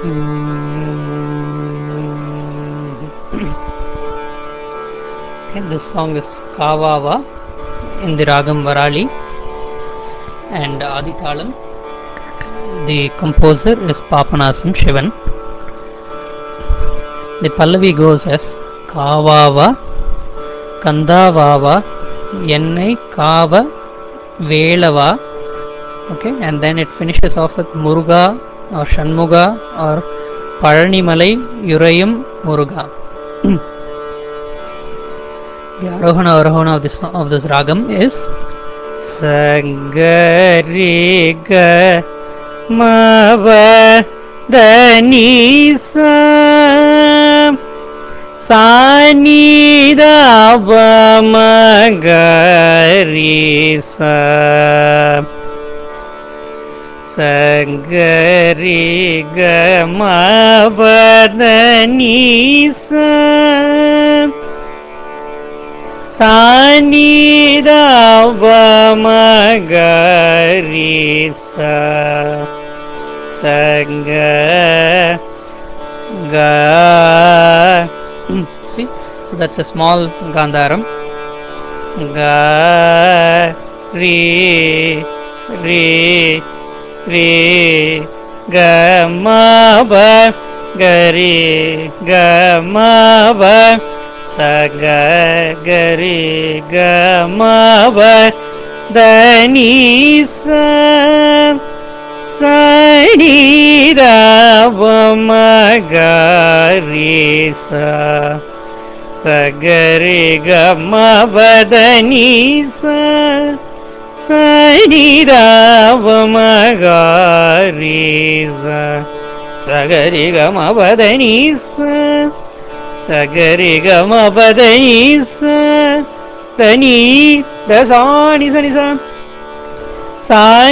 okay, this song is Kavawa in the Ragam Varali and Aditalam. The composer is Papanasam Shivan. The Pallavi goes as Kavava, Kandavava, Ennai Kava, Velava. Okay, and then it finishes off with Muruga or Shanmuga or Paranimalai Yurayam Muruga. the Arohana Arohana of this of this ragam is Sagariga Mava Danisa Sanida Magarisa Sagariga Mava Danisa Sanidavamagarisa Sanga Ga See, so that's a small Gandharam. Ga Re Re ரே கமப கரி கமப சக கரி கமப தனி சீரீச சகரி கமபதனி ச சடிராவமகாரீச சகரிகமபதனீச சகரிகமபதனீச தனி தசாணி சனி சானிதாபமகாரீ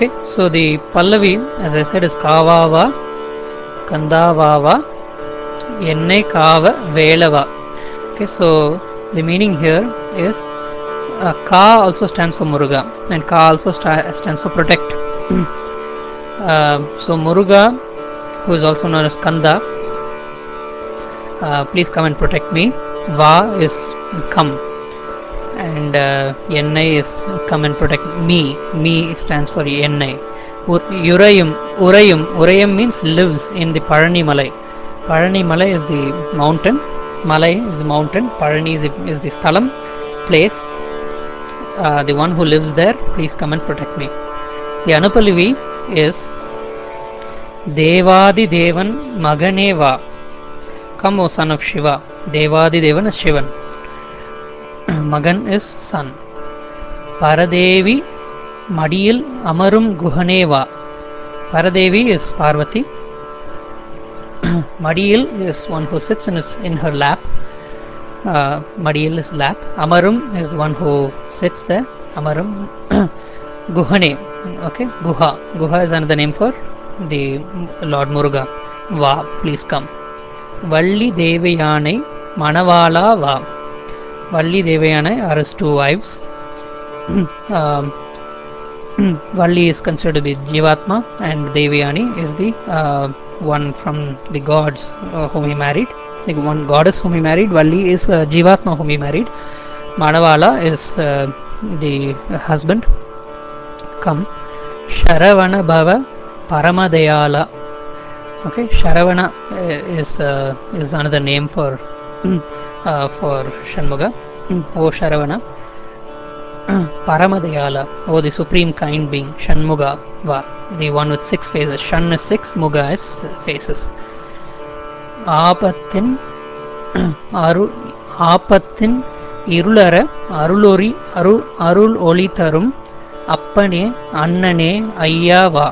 Okay, so the Pallavi, as I said, is Kavava, Kandavava, Ennai Kava, Velava. Okay, so the meaning here is uh, Ka also stands for Muruga and Ka also sta- stands for protect. uh, so Muruga, who is also known as Kanda, uh, please come and protect me. Va is come and uh, Ennai is come and protect me. Me stands for Ennai. Urayum, Urayum, Urayum means lives in the Parani Malai. Parani Malai is the mountain Malai is the mountain, Parani is the, is the Sthalam, place. Uh, the one who lives there, please come and protect me. The Anupalivi is Devadi Devan Maganeva. Come, O son of Shiva. Devadi Devan is Shivan. Magan is son. Paradevi Madil Amarum Guhaneva. Paradevi is Parvati. Madil is one who sits in, his, in her lap. Uh, Madil is lap. Amarum is the one who sits there. Amarum. Guhane. Okay. Guha. Guha is another name for the Lord Muruga. Va. Please come. Valli Devayanai Valli Devayanai are his two wives. um, Valli is considered to be Jivatma and Devayani is the uh, one from the gods uh, whom he married. The one goddess whom he married. Valli is uh, Jivatma whom he married. Manavala is uh, the husband. Come. Sharavana Bhava Paramadayala. Okay, Sharavana is is another name for for Shanmuga. O Sharavana. Paramadayala, oh the supreme kind being, Shanmuga, Va, the one with six faces. Shan is six, Muga is faces. ஆபத்தின் அரு ஆபத்தின் இருளற அருளொரி அருள் அருள் ஒளி தரும் அப்பனே அண்ணனே ஐயா வா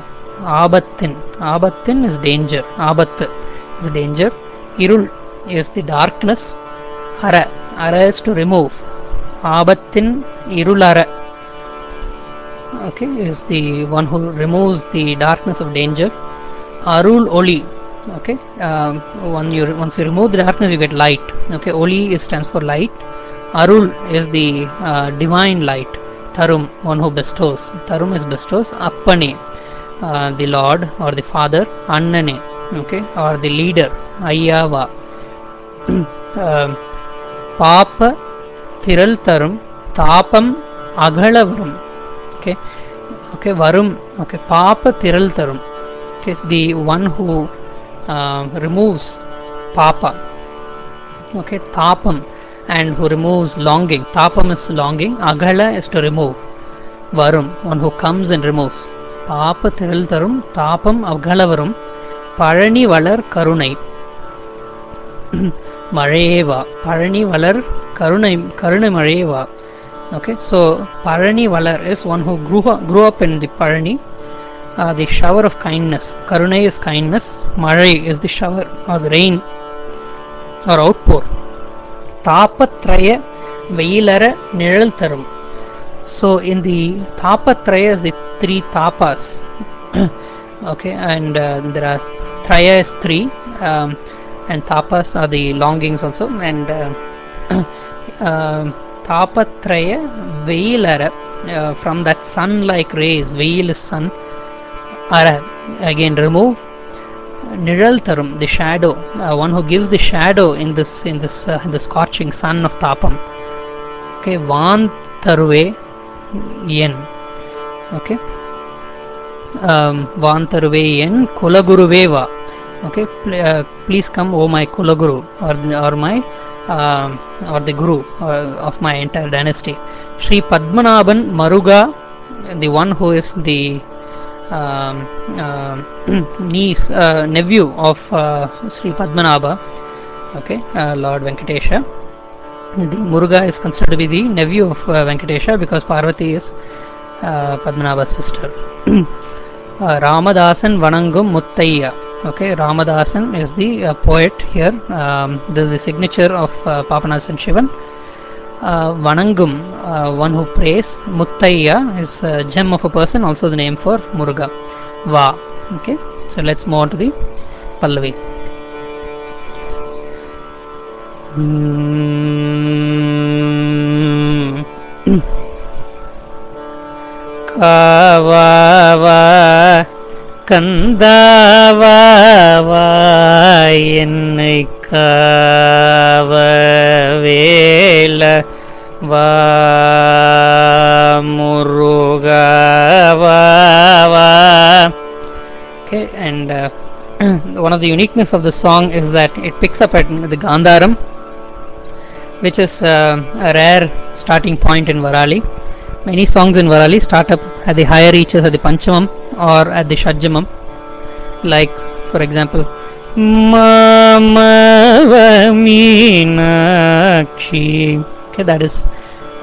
ஆபத்தின் ஆபத்தின் இஸ் டேஞ்சர் ஆபத்து இஸ் டேஞ்சர் இருள் is the darkness. ara ara is to remove. abathin irulara okay is the one who removes the darkness of danger. arul oli okay um, when you once you remove the darkness you get light. Okay oli stands for light. arul is the uh, divine light. Tharum, one who bestows. Tharum is bestows appane uh, the lord or the father annane okay or the leader ayava பாப்ப திரள் தரும் தாபம் அகல வரும் okay okay varum okay papa thiral tarum okay the one who uh, removes papa okay tapam and who removes longing tapam is longing agala is to remove varum one who comes and removes papa thiral tarum tapam agala varum Palani வளர் கருணை மழையேவா பழனி வளர் கருணை கருணை மழையேவா okay so parani valar is one who grew up, grew up in the parani uh, the shower of kindness karunai is kindness malai is the shower or the rain or outpour tapatraya veyilara nilal tarum so in the tapatraya is the three tapas okay and uh, there are traya is three um, and tapas are the longings also. And uh, um, tapatraya veyilara uh, from that sun like rays veil is sun ara again remove nilal tarum the shadow uh, one who gives the shadow in this in this uh, in the scorching sun of tapam. Okay van taruve yen. Okay. Um, van taruve yen kulaguruve va okay uh, please come oh my kulaguru or or my um, or the guru uh, of my entire dynasty. Sri Padmanabhan Maruga the one who is the um, uh, niece uh, nephew of uh, Sri Padmanabha okay uh, Lord Venkatesha. The Muruga is considered to be the nephew of uh, Venkatesha because Parvati is uh, Padmanabha's sister. Uh, Ramadasan Vanangum Muttaiya okay Ramadasan is the uh, poet here. Um, this is the signature of uh, Papanasan Shivan. Uh, Vanangum uh, one who prays. Muttaiya is a gem of a person also the name for Muruga Va. Okay so let's move on to the Pallavi. Mm. Va. கந்தாவாவா என்னை காவ வேல வா முருகாவா okay and uh, one of the uniqueness of the song is that it picks up at the gandharam which is uh, a rare starting point in varali many songs in varali start up at the higher reaches at the panchamam or at the shadjamam like for example Mamava Meenakshi okay that is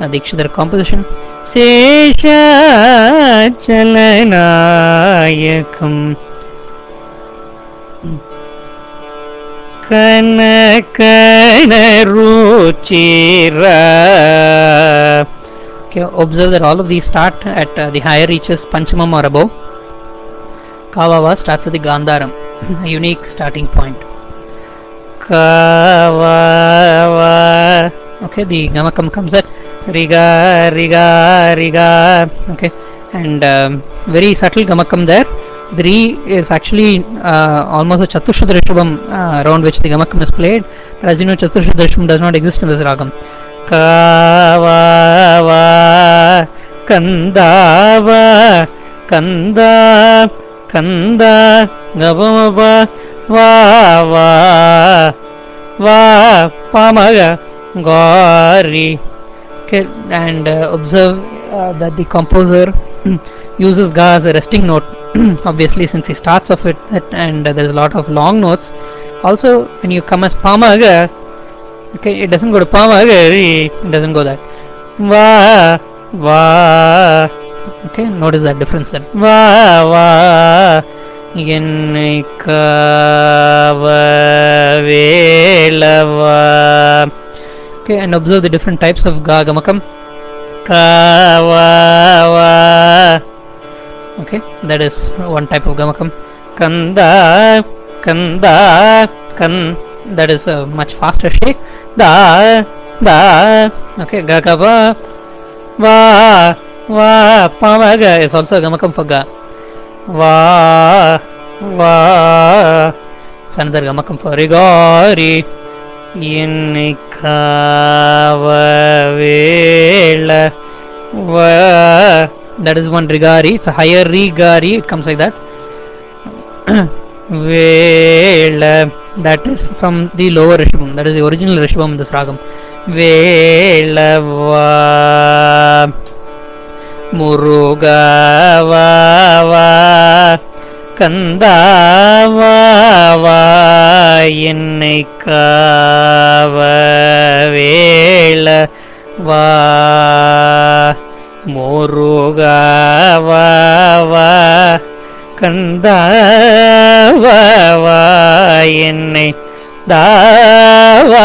uh, the Ikshidhar composition Seshachalanayakam Kanakanaruchira Okay, observe that all of these start at uh, the higher reaches Panchamam or above. Kavava starts at the Gandharam, a unique starting point. Kavava. Okay, the Gamakam comes at Riga, Riga, Riga. Okay, and um, very subtle Gamakam there. The Ri is actually uh, almost a Chatushudra Rishabham uh, around which the Gamakam is played. But as you know, Chatushudra Rishabham does not exist in this Ragam. Kavava Kandava Kanda Kanda Gavamava Va Va Va Pamaga Gari okay, and uh, observe uh, that the composer uses ga as a resting note obviously since he starts off with that and uh, there's a lot of long notes. Also when you come as pamaga okay it doesn't go to pamaga it doesn't go that va va okay notice that difference then va va என்னை காவ வேலவா okay and observe the different types of ga gamakam kavava okay that is one type of gamakam kanda kanda kan that is a much faster shake da da okay ga ga va va va pamaga is also gamakam for ga va va it's another gamakam for rigori என்னை காவவேள va that is one rigari it's a higher rigari it comes like that Vela That is from the lower Rishabam that is the original Rishabam in this ragam Velava Murugava Khandwa என்னை காவ வேள வா முருகாவா கந்தாவா என்னை தாவா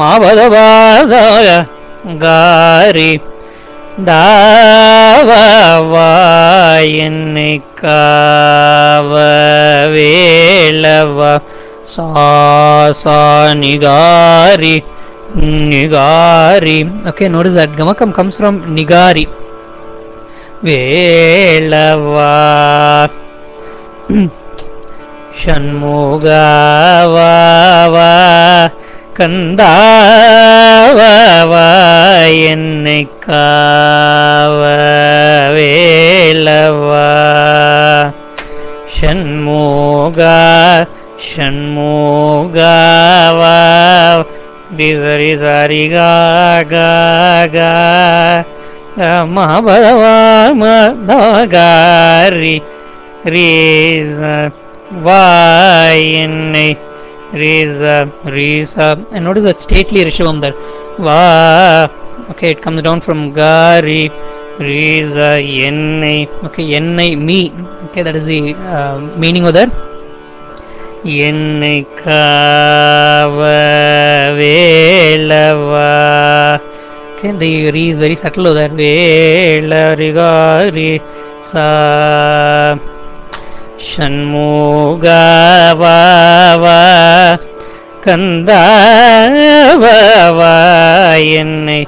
மாவதவாத காரி தாவா என்னை காவ வேளவா சாசா nihari nihari okay notice that gamakam comes from nigari வேளவா. ஷண்முகவா Khandwa என்னை காவ வேலவா ஷண்முக ஷண்முகவா பிசரி சரி கா கா கா மபதவா மதகாரி ரீச வாய் என்னை ரீச ரீச and notice that stately rishabam there va okay it comes down from gari ரீச என்னை okay என்னை me okay that is the uh, meaning of that என்னை காவ வேலவா okay the re is very subtle over there vela rigari sa ஷண்முகவா Khandwa என்னை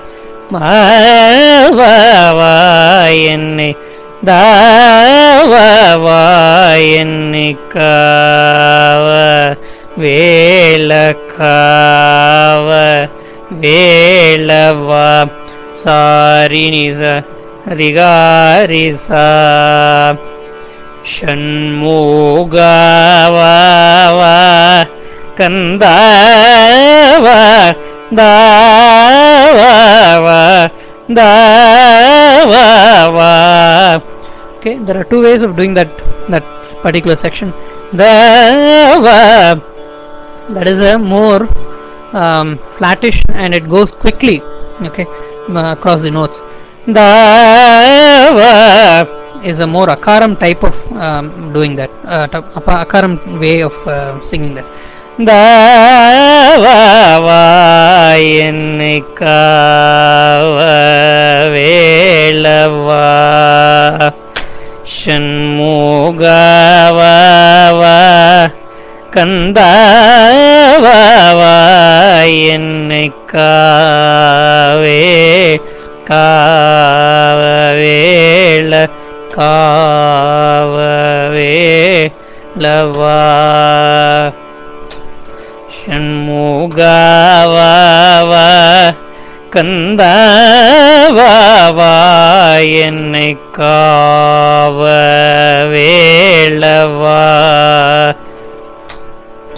மாவா என்னை தாவா என்னை காவ வேலக்காவ வேலவா சாரி நிச ரிகாரிசா ஷண்முகவா கந்தாவா தாவா தாவா okay there are two ways of doing that that particular section the that is a more um, flattish and it goes quickly okay uh, across the notes the is a more akaram type of um, doing that uh, t- apa- akaram way of uh, singing that தாவா என்னை காவ வேலவா ஷண்முகவா கந்தாவா என்னை காவே காவவேள காவவேளவா. ஷண்முகவா கந்தாவா என்னை காவவேளவா.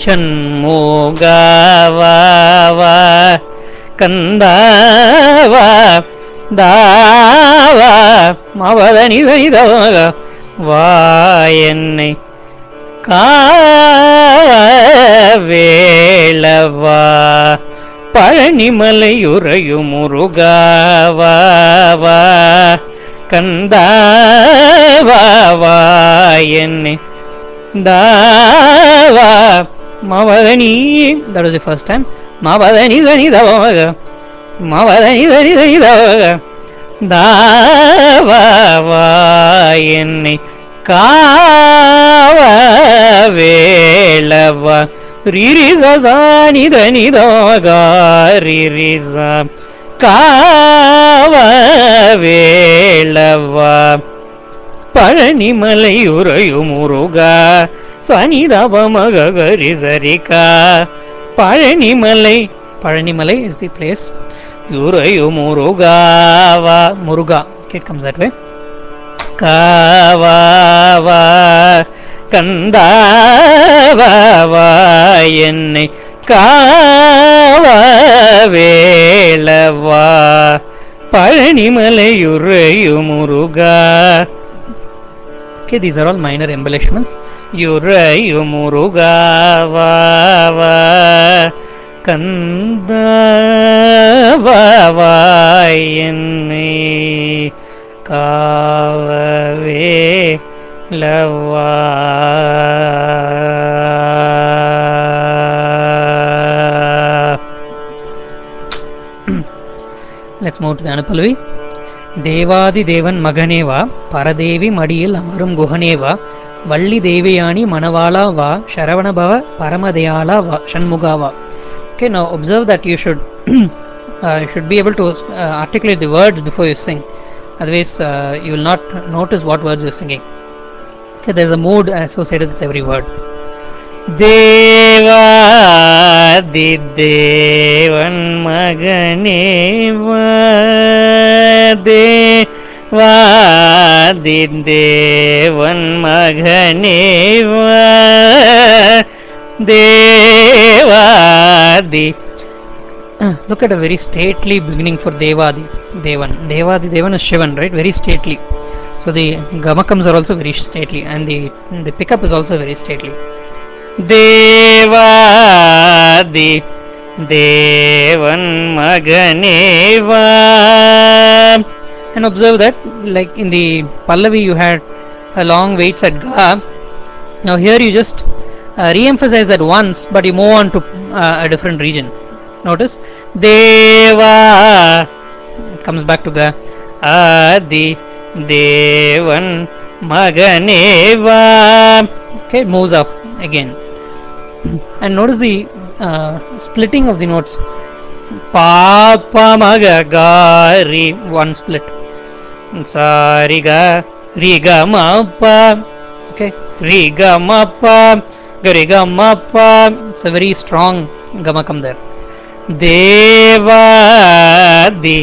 ஷண்முகவா கந்தாவா தாவா மவதனி தனிதவ வா என்னை காவேளவா பழனிமலையுறையு முருகாவா கந்தாவா என்னை தாவா மவதனி that was the first time. மவதனி தனி தவக மவதனி தனி தனி தவக தாவா என்னை காவ வேளவ ரிரிசனித நிதோகாரிரிச காவ வேளவ பழனிமலை உறையும் Muruga சனிதபமகரி Palanimalai Palanimalai is the place யுரையு முருகாவா Muruga gate comes that way காவாவா கந்தாவாவா என்னை காவேளவா பழனிமலை பழனிமலையுறையும் முருகா Okay, these are all minor embellishments. Yurayu Murugava Kandavavayenni Kavave Lava. Let's move to தேவாதி தேவன் மகனேவா பரதேவி மடியில் அமரும் குகனேவா வள்ளி தேவயானி மணவாளா வா சரவணபவ பரமதயாளா வா ஷண்முகாவா Okay, now observe that you should uh, you should be able to uh, articulate the words before you sing. Otherwise, uh, you will not notice what words you're singing. Okay, there's a mood associated with every word. தேவாதி தேவன் மகனேவா தேவாதி தேவன் மகனேவா தேவாதி Uh, look at a very stately beginning for Devadi Devan. Devadi Devan is Shivan, right? Very stately. So the gamakams are also very stately, and the the pickup is also very stately. Devadi Devan Maganeva. and observe that, like in the Pallavi, you had a long waits at Ga. Now here you just uh, re-emphasize that once, but you move on to uh, a different region. Notice Deva it comes back to Ga Adi Devan Maganeva. Okay, it moves off again. And notice the uh, splitting of the notes. Papa Magagari, one split. சாரிக ரிகமப்பா okay ரிகமப்பா கரிகமப்பா it's a very strong gamakam there தேவாதி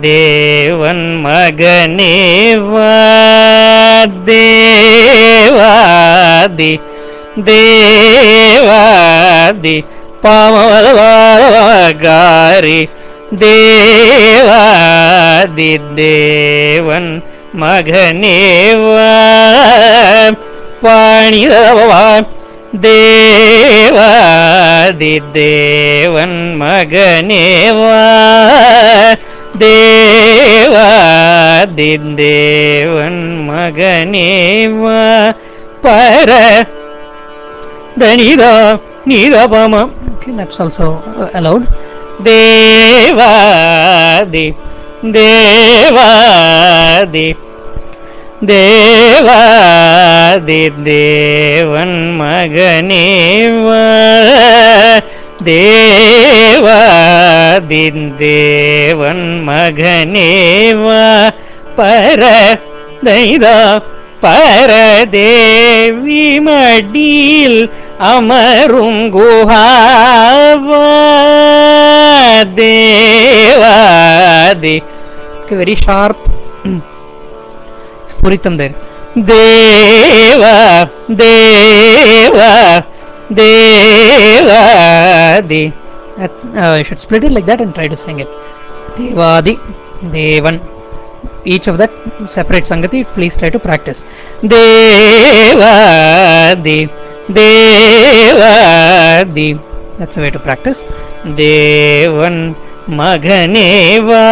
தேவன் மகனேவாதேவாதி தேவாதி பாமலவாகாரி பாமகாரி தேவாதி தேவன் மகனேவா பாணிதவா தேவாதி தேவன் மகனேவா தேவாதி தேவன் மகனேவா பர Tanitha நிரபமம் okay that's also allowed. தேவாதி தேவாதி தேவாதி தேவன் மகனேவ தேவாதி தேவன் மகனேவ பர தைதா பரதேவி மடியில் அமரும் குஹாவாதி வெரி ஷார்ப் புரித்தம் தேர் தேவ தேவ தேவாதி I should split it like that and try to sing it தேவாதி தேவன் Devadi, Devan. Each of that separate Sangati, please try to practice. Devadi, Devadi. That's a way to practice. Devan Maganeva.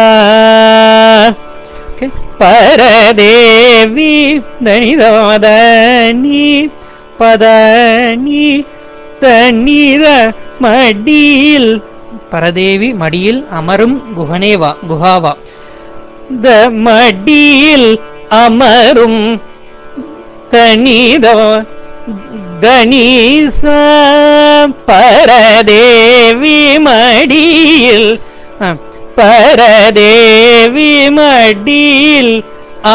Okay. Paradevi தனிதமதனி பதனி தனித மடியில் பரதேவி மடியில் அமரும் குஹனேவா குஹாவா த மடியில் அமரும் தனிதோ கணீச பரதேவி மடியில் பரதேவி மடியில்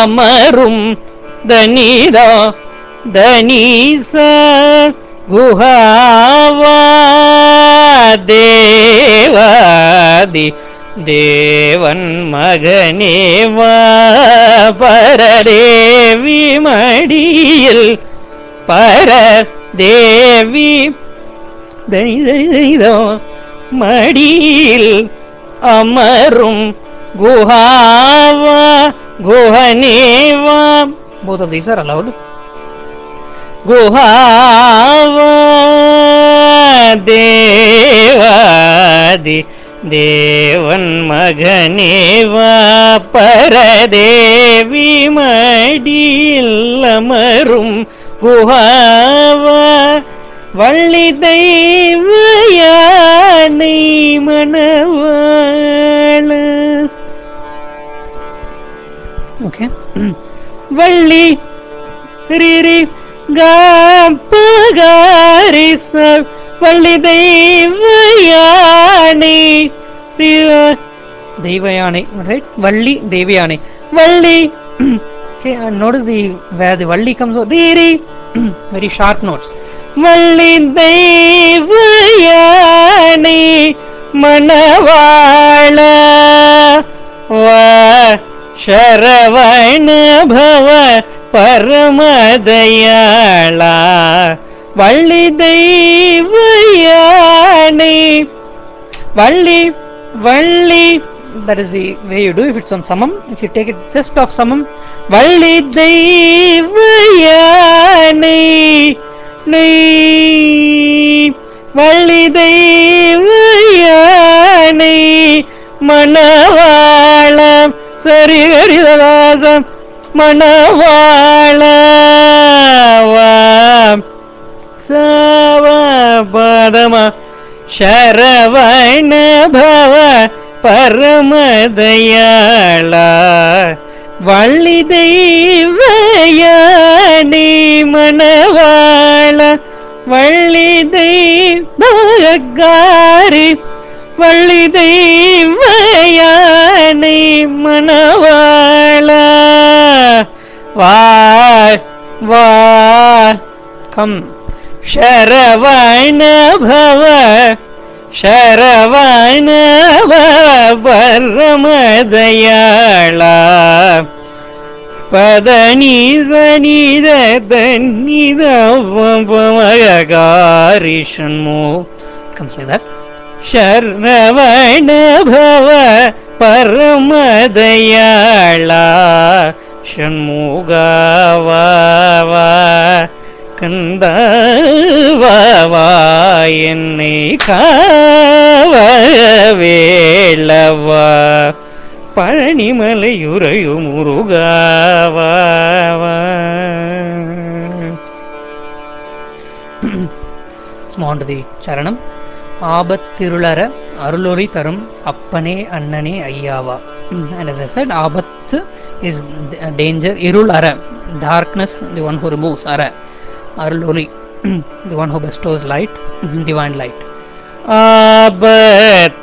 அமரும் தனிதோ தனீச குஹாவா தேவாதி தேவன் மகனேவா பரதேவி மடியில். பர தேவி தனி தனி தனிதோ மடியில் அமரும் குஹாவா குஹனேவா both of these are allowed குஹாவா தேவாதி தேவன் மகனேவா பரதேவி மடியில் அமரும் குஹாவா. வள்ளி தெய்வ யானை மணவாள. ஓகே. வள்ளி ரிரி காப்பகாரி ச வள்ளி தெய்வ யானை ரி- தெய்வ யானை ரைட் வள்ளி தெய்வ யானை Valli okay and notice the where the Valli comes out ரீரி very sharp notes Valli Deivayanai Valli Valli that is the way you do if it's on samam if you take it just off samam Valli Deivayanai நெய் வள்ளி தெய்வயானை மணவாளம் சரி ஹரிதாசம் மணவாள சவ பரம சரவண பவ பரமதயாளா வள்ளி தெய்வயானி மணவாள வள்ளி தெய்வகாரி வள்ளி தெய்வயானை மணவாள வா வா கம் शरवायन भव शरवायन भव परमदयाला பதனி சனித தன்னிதவமகாரி சண்முகம் செய்தார் சரணவணபவ பரமதயாளா ஷண்முகாவா கந்தவா என்னை காவ வேளவா பழனிமலையுறையு முருகாவா on to the charanam ஆபத்திருளர அருளொரி தரும் அப்பனே அண்ணனே ஐயாவா. and as I said ஆபத்து is d- danger இருள் அற darkness the one who removes அற. அருளொளி the one who bestows light divine light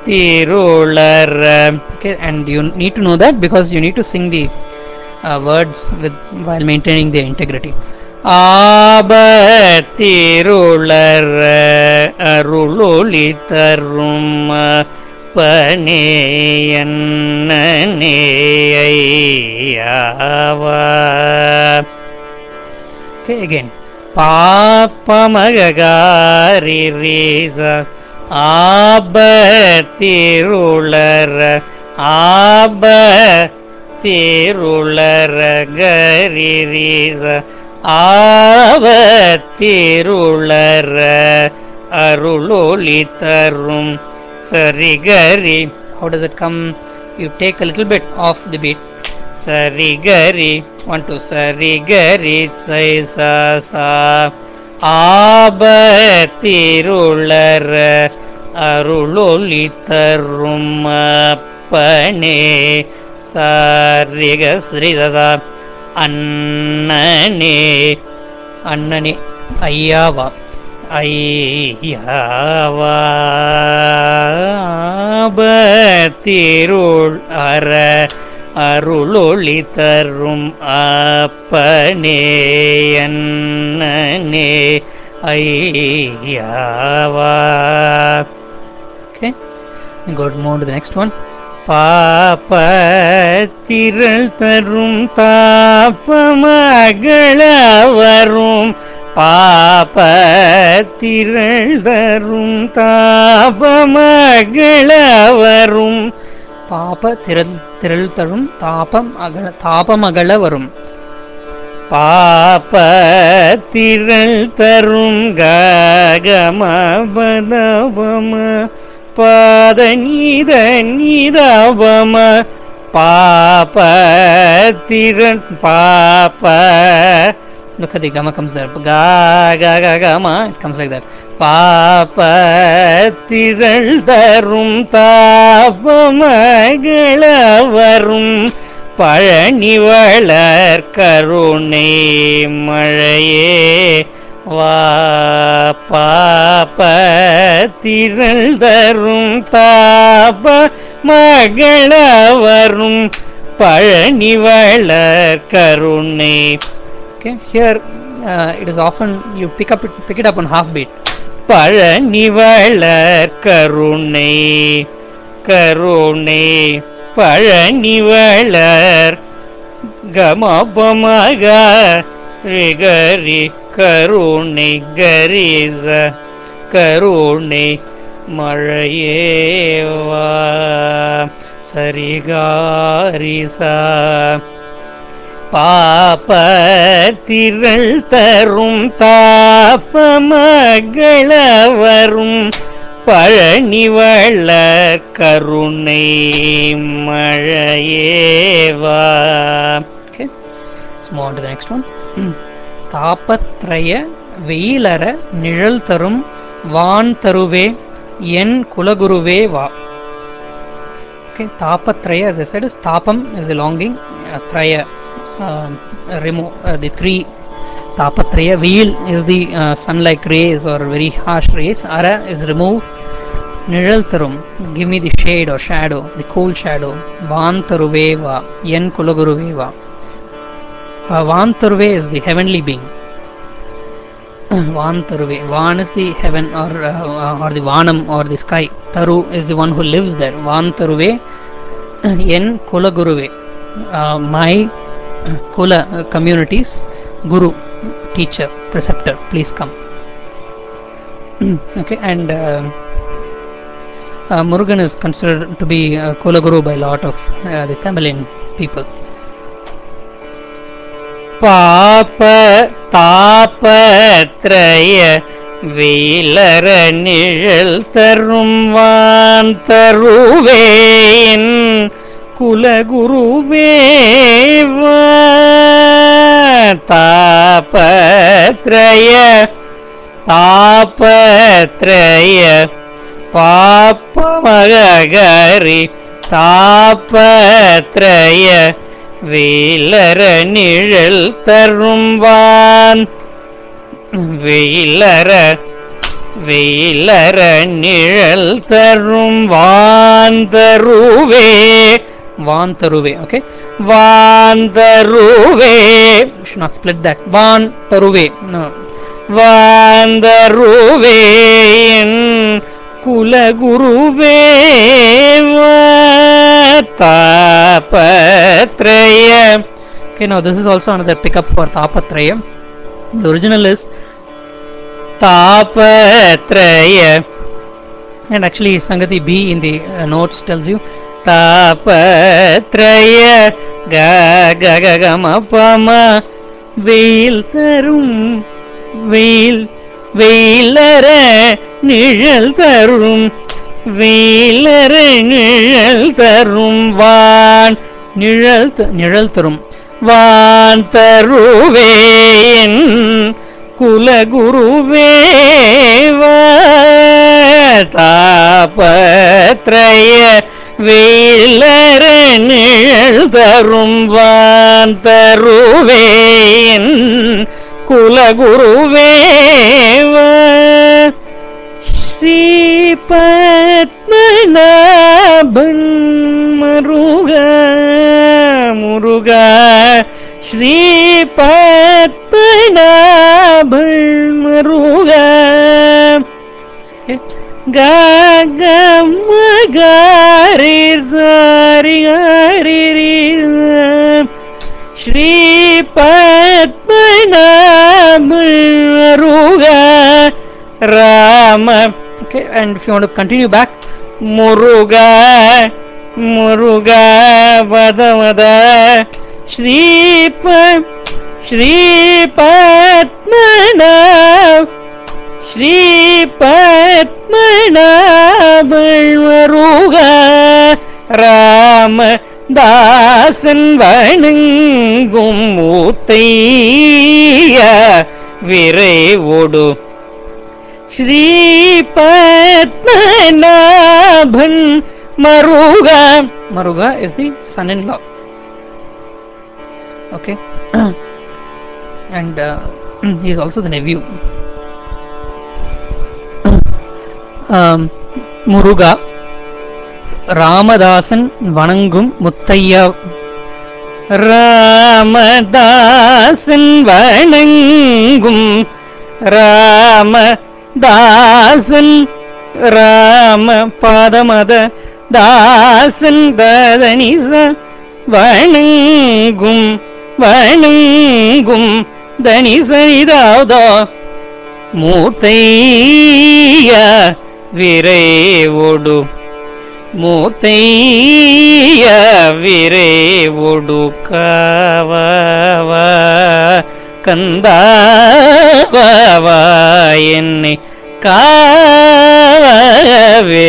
ஆபத்திருளர okay and you need to know that because you need to sing the uh, words with while maintaining their integrity ஆபத்திருளர அருளொளி தரும் பனேயன்னையாவா Okay, again. பாப்பமகாரி ஆபத்திருளர ஆப திருளர கரி ஆபத்திருளர அருளொளி தரும் சரிகரி. How does it come? You take a little bit off the beat. சரிகரி one two சரிகரி சை சா சா. ஆபத்திருளர அருளொளி தரும் அப்பனே. சாரிக ஸ்ரீததா அண்ணனே. அண்ணனே ஐயாவா ஐயாவா. திருள் அற அருளொளி தரும் அப்பனே அண்ணனே ஐயாவா. Okay, go to move to the next one. பாப்ப திரள் தரும் தாப்பமகள வரும் பாப்ப திரள் தரும் தாபமகள வரும் பாப திரள் திரள் தரும் தாபம் அகல தாபமகள வரும். பாப திரள் தரும் ககம பதவம பாப நீதவம திரள் பாப Look at the gamma comes there. Ga ga ga gamma. It comes like that. பாப்ப திரள் தரும் தாபமகள வரும் பழனி வளர் கருணை மழையே வா பாப்ப திரள் தரும் தாப மகள வரும் பழனி வளர் கருணை okay here uh, it is often you pick up it, pick it up on half beat Palani வளர் கருணை கருணை பழனி வளர் கமபமக ரிகரி கருணை கரிச கருணை மழையேவா சரிகாரிசா பாப்பத்திரள் தரும் தாபமகளவரும் பழனிவள கருணை மழையேவா மூவ் டு நெக்ஸ்ட் ஒன் தாபத்ரய வெயிலற நிழல் தரும் வான் தருவே என் குலகுருவே வா ஓகே தாபத்ரய as I said is தாபம் is the longing uh, remove uh, the three tapatraya wheel is the uh, sun-like rays or very harsh rays ara is remove நிழல் தரும் give me the shade or shadow the cool shadow வான் தருவேவா என் குலகுருவேவா uh, வான் தருவே is the heavenly being Van Taruve. Van is the heaven or uh, or the Vanam or the sky. Taru is the one who lives there. Van Taruve. En Kula Kola uh, communities, Guru, teacher, preceptor, please come. okay, and uh, uh, Murugan is considered to be a Kola Guru by a lot of uh, the Tamilian people. പാപ താപത്രയ വീലര തരും van തരുവേൻ குலகுருவேவ தாபத்ரய தாபத்ரய பாப்பமகரி தாபத்ரய வீலர நிழல் தரும்பான் வான் வெயிலர நிழல் தரும் வாந்தருவே Vantaruve. Okay, Vantaruve. You should not split that. Vantaruve. No. Vandaruve in कुलगुरुवे तापत्रय Okay, now this is also another pickup for Tapatraya. The original is Tapatraya. And actually, Sangati B in the uh, notes tells you தாபத்ரய ga வெயில் தரும் வெயில் வெயிலர நிழல் தரும் வெயிலர நிழல் தரும் வான் நிழல் நிழல் தரும் வான் தருவேன் குலகுருவேவ தாபத்ரய வெயிலர நிழல் தரும் வான் தருவேன் குலகுருவேவ ஸ்ரீ பத்மநாபன் மருக முருக. ஸ்ரீ பத்மநாபன் மருக. ககமகாரிர் சாரி ஸ்ரீ பத்மநாபருக ராம Okay, and if you want to continue back, Muruga Muruga வத வத ஸ்ரீப ஸ்ரீ பத்மநாப ஸ்ரீ பத்மநாபருக ராம தாசன் வணங்கும் மூத்தைய விரைவோடு Sri Padmanabhan மருக Maruga is the son-in-law. Okay, and uh, he is also the nephew. Muruga Ramadasan வணங்கும் முத்தையா. ராமதாசன் வணங்கும் ராமதாசன் ராம பாதமத தாசன் ததனிச வணங்கும் வணங்கும் தனிசனிதாதோ மூத்தையா விரைவோடு. மூத்தைய விரைவோடு காவவ கந்தாவ என்னை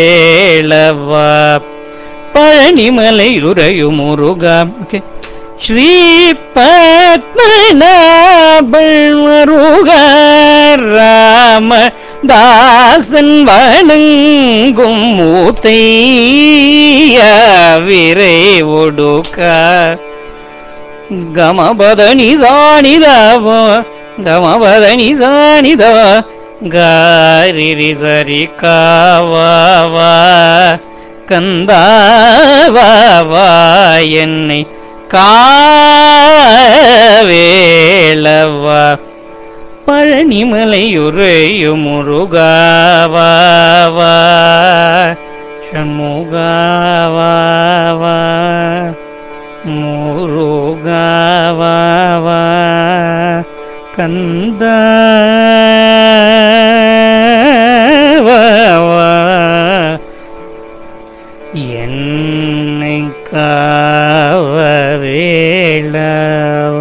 காவேளவா பழனிமலை உரையும் முருகா okay ஸ்ரீ பத்மநாபருக ராம தாசன் வணங்கும் மூத்தைய விரை ஒடுக்க. கமபதனி சாணிதவ கமபதனி சாணிதவ காரிரி சரி காவா கந்தாவா என்னை காவேளவா. பழனிமலை உரையும் முருகாவா சண்முகாவா முருகாவா கந்தாவா என்னை காவ வேளவா